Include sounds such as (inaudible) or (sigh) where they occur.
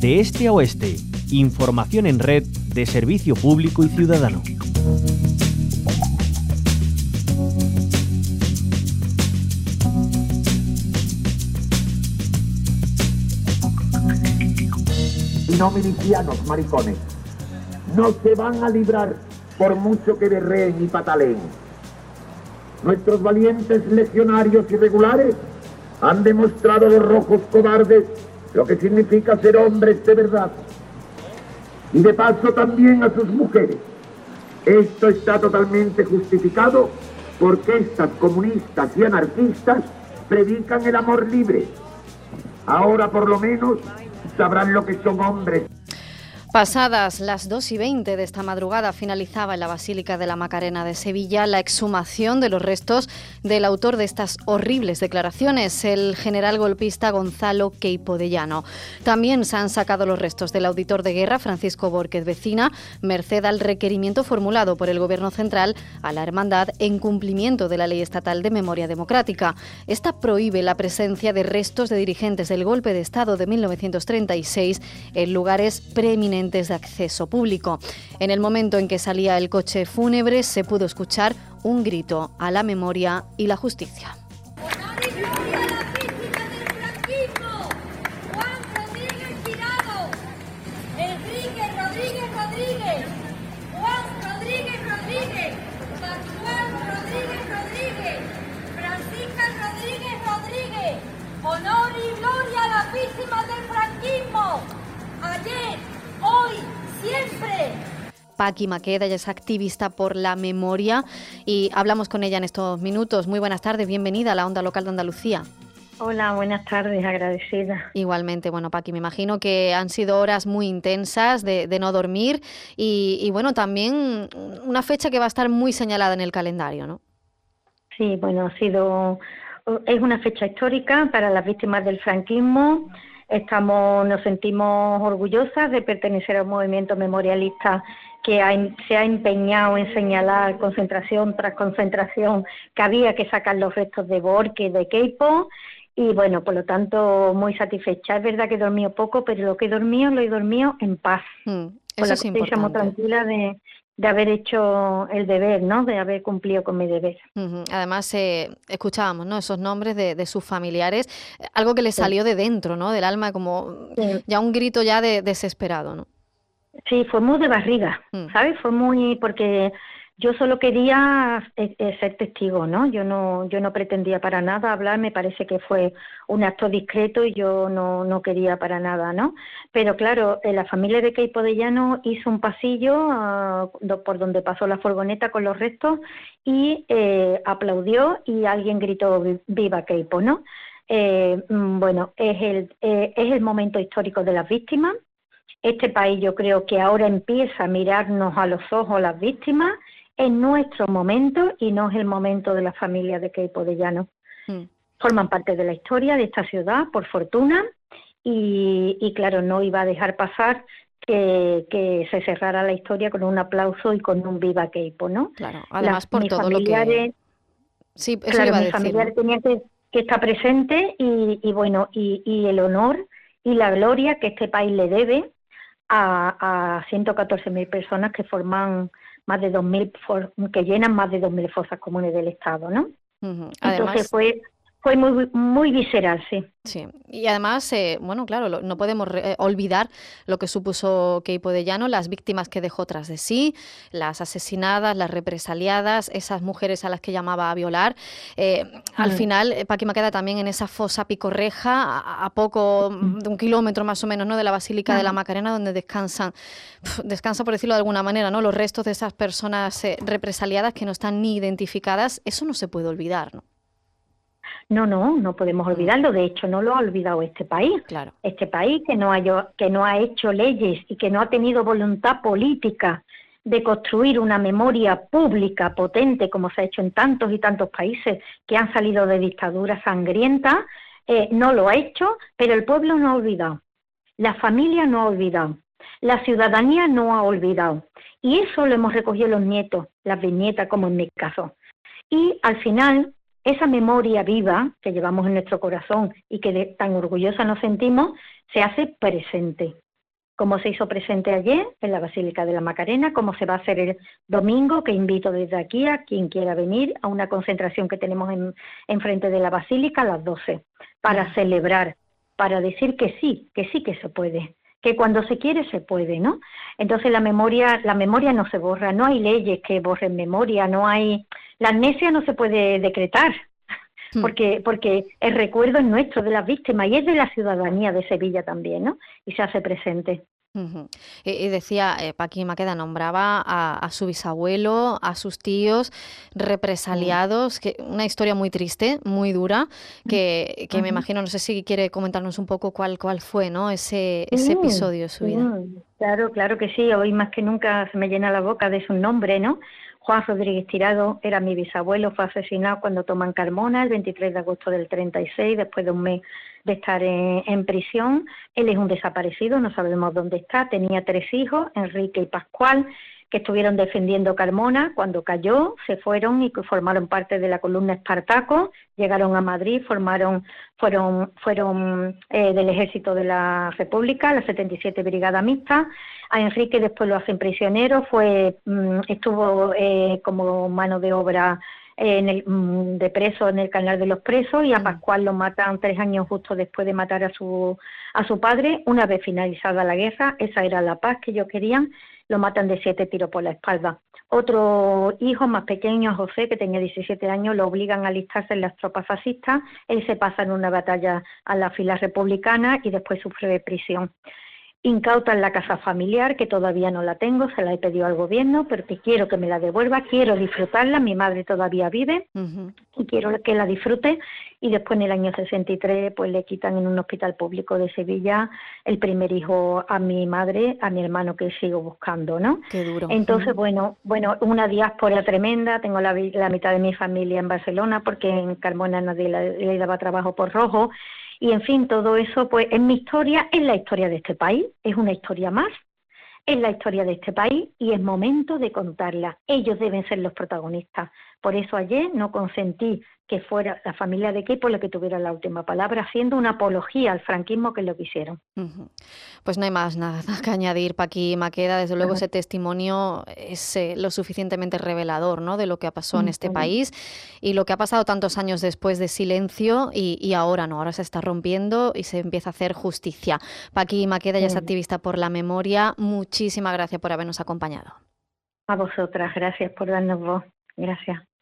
de este a oeste. Información en red de servicio público y ciudadano. no milicianos, maricones. No se van a librar por mucho que berreen y pataleen. Nuestros valientes legionarios irregulares han demostrado los rojos cobardes lo que significa ser hombres de verdad. Y de paso también a sus mujeres. Esto está totalmente justificado porque estas comunistas y anarquistas predican el amor libre. Ahora por lo menos sabrán lo que son hombres. Pasadas las 2 y 20 de esta madrugada finalizaba en la Basílica de la Macarena de Sevilla la exhumación de los restos del autor de estas horribles declaraciones, el general golpista Gonzalo Queipo de. También se han sacado los restos del auditor de guerra Francisco Borquez Vecina, merced al requerimiento formulado por el Gobierno Central a la Hermandad en cumplimiento de la Ley Estatal de Memoria Democrática. Esta prohíbe la presencia de restos de dirigentes del golpe de Estado de 1936 en lugares preeminentes de acceso público. En el momento en que salía el coche fúnebre se pudo escuchar un grito a la memoria y la justicia. Paqui Maqueda, ella es activista por la memoria y hablamos con ella en estos minutos. Muy buenas tardes, bienvenida a la Onda Local de Andalucía. Hola, buenas tardes, agradecida. Igualmente, bueno, Paqui, me imagino que han sido horas muy intensas de, no dormir y, y, bueno, también una fecha que va a estar muy señalada en el calendario, ¿no? Sí, bueno, ha sido, es una fecha histórica para las víctimas del franquismo Estamos, nos sentimos orgullosas de pertenecer a un movimiento memorialista que se ha empeñado en señalar concentración tras concentración que había que sacar los restos de Borque de Keipo y bueno, por lo tanto muy satisfecha. Es verdad que he dormido poco, pero lo que he dormido lo he dormido en paz. Mm, eso la es importante. tranquila de, de haber hecho el deber, ¿no? De haber cumplido con mi deber. Además, eh, escuchábamos, ¿no? Esos nombres de, sus familiares, algo que le salió de dentro, ¿no? Del alma, como ya un grito ya de desesperado, ¿no? Sí, fue muy de barriga, mm. ¿sabes? Fue muy porque yo solo quería eh, eh, ser testigo, ¿no? Yo no, yo no pretendía para nada hablar, me parece que fue un acto discreto y yo no, no quería para nada, ¿no? Pero claro, eh, la familia de Keipo de Llano hizo un pasillo ah, por donde pasó la furgoneta con los restos y aplaudió y alguien gritó viva Keipo, ¿no? Mm, bueno, es el, es el momento histórico de las víctimas. Este país yo creo que ahora empieza a mirarnos a los ojos las víctimas es nuestro momento y no es el momento de la familia de Keipo de Llano. Mm. Forman parte de la historia de esta ciudad, por fortuna, y, claro, no iba a dejar pasar que, se cerrara la historia con un aplauso y con un viva Keipo, ¿no? Claro, además por todo lo que... Sí, eso claro, mi familiar tenía que, estar presente y, bueno, y, el honor y la gloria que este país le debe a, a 114.000 personas que forman más de 2.000 que llenan más de 2.000 fosas comunes del Estado, ¿no? Entonces fue fue muy, muy visceral, sí. Sí, y además, eh, bueno, claro, no podemos eh, olvidar lo que supuso Keipo de Llano, las víctimas que dejó tras de sí, las asesinadas, las represaliadas, esas mujeres a las que llamaba a violar. Eh, al mm. final, Paqui queda también en esa fosa picorreja, a, poco mm. de un kilómetro más o menos, ¿no? De la Basílica de la Macarena, donde descansan, descansa por decirlo de alguna manera, ¿no? Los restos de esas personas represaliadas que no están ni identificadas, eso no se puede olvidar, ¿no? No, no, no podemos mm. olvidarlo. De hecho, no lo ha olvidado este país. Claro. Este país que no, ha, que no ha hecho leyes y que no ha tenido voluntad política de construir una memoria pública potente, como se ha hecho en tantos y tantos países que han salido de dictaduras sangrientas, eh, no lo ha hecho, pero el pueblo no ha olvidado. La familia no ha olvidado. La ciudadanía no ha olvidado. Y eso lo hemos recogido los nietos, las bisnietas, como en mi caso. Y al final, esa memoria viva que llevamos en nuestro corazón y que tan orgullosa nos sentimos, se hace presente. como se hizo presente ayer en la Basílica de la Macarena, como se va a hacer el domingo, que invito desde aquí a quien quiera venir a una concentración que tenemos en, frente de la Basílica a las 12, para celebrar, para decir que sí, que sí que se puede, que cuando se quiere se puede, ¿no? Entonces la memoria, la memoria no se borra, no hay leyes que borren memoria, no hay, la amnesia no se puede decretar, hmm. porque, porque el recuerdo es nuestro de las víctimas y es de la ciudadanía de Sevilla también, ¿no? Y se hace presente y, decía, eh, Paqui Maqueda nombraba a, su bisabuelo, a sus tíos represaliados, que una historia muy triste, muy dura, que, que me imagino, no sé si quiere comentarnos un poco cuál, cuál fue ¿no? ese, ese episodio de su vida. Claro, claro que sí, hoy más que nunca se me llena la boca de su nombre, ¿no? Juan Rodríguez Tirado era mi bisabuelo, fue asesinado cuando toman Carmona el 23 de agosto del 36, después de un mes de estar en, prisión. Él es un desaparecido, no sabemos dónde está. Tenía tres hijos, Enrique y Pascual, que estuvieron defendiendo Carmona. Cuando cayó, se fueron y formaron parte de la columna Espartaco. Llegaron a Madrid, formaron, fueron, fueron eh, del Ejército de la República, la 77 Brigada Mixta. A Enrique después lo hacen prisionero, fue, mm, estuvo eh, como mano de obra en el, mm, de preso en el canal de los presos y a mm. Pascual lo matan tres años justo después de matar a su, a su padre. Una vez finalizada la guerra, esa era la paz que ellos querían, lo matan de siete tiros por la espalda. Otro hijo más pequeño, José, que tenía 17 años, lo obligan a alistarse en las tropas fascistas. Él se pasa en una batalla a la fila republicana y después sufre de prisión incautan la casa familiar, que todavía no la tengo, se la he pedido al gobierno, pero que quiero que me la devuelva, quiero disfrutarla, mi madre todavía vive y quiero que la disfrute. Y después en el año 63 pues le quitan en un hospital público de Sevilla el primer hijo a mi madre, a mi hermano que sigo buscando, ¿no? Qué duro. Entonces, bueno, bueno, una diáspora tremenda, tengo la, mitad de mi familia en Barcelona porque en Carmona nadie le daba trabajo por rojo y en fin, todo eso, pues en mi historia, es la historia de este país, es una historia más, es la historia de este país y es momento de contarla. Ellos deben ser los protagonistas. Por eso ayer no consentí que fuera la familia de equipo la que tuviera la última palabra, haciendo una apología al franquismo que lo quisieron. Pues no hay más (laughs) nada que añadir, Paqui Maqueda. Desde luego ese testimonio es eh, lo suficientemente revelador ¿no? de lo que ha pasado en este país y lo que ha pasado tantos años después de silencio y, ahora no, ahora se está rompiendo y se empieza a hacer justicia. Paqui Maqueda ya es activista por la memoria. Muchísimas gracias por habernos acompañado. A vosotras, gracias por darnos voz. Gracias.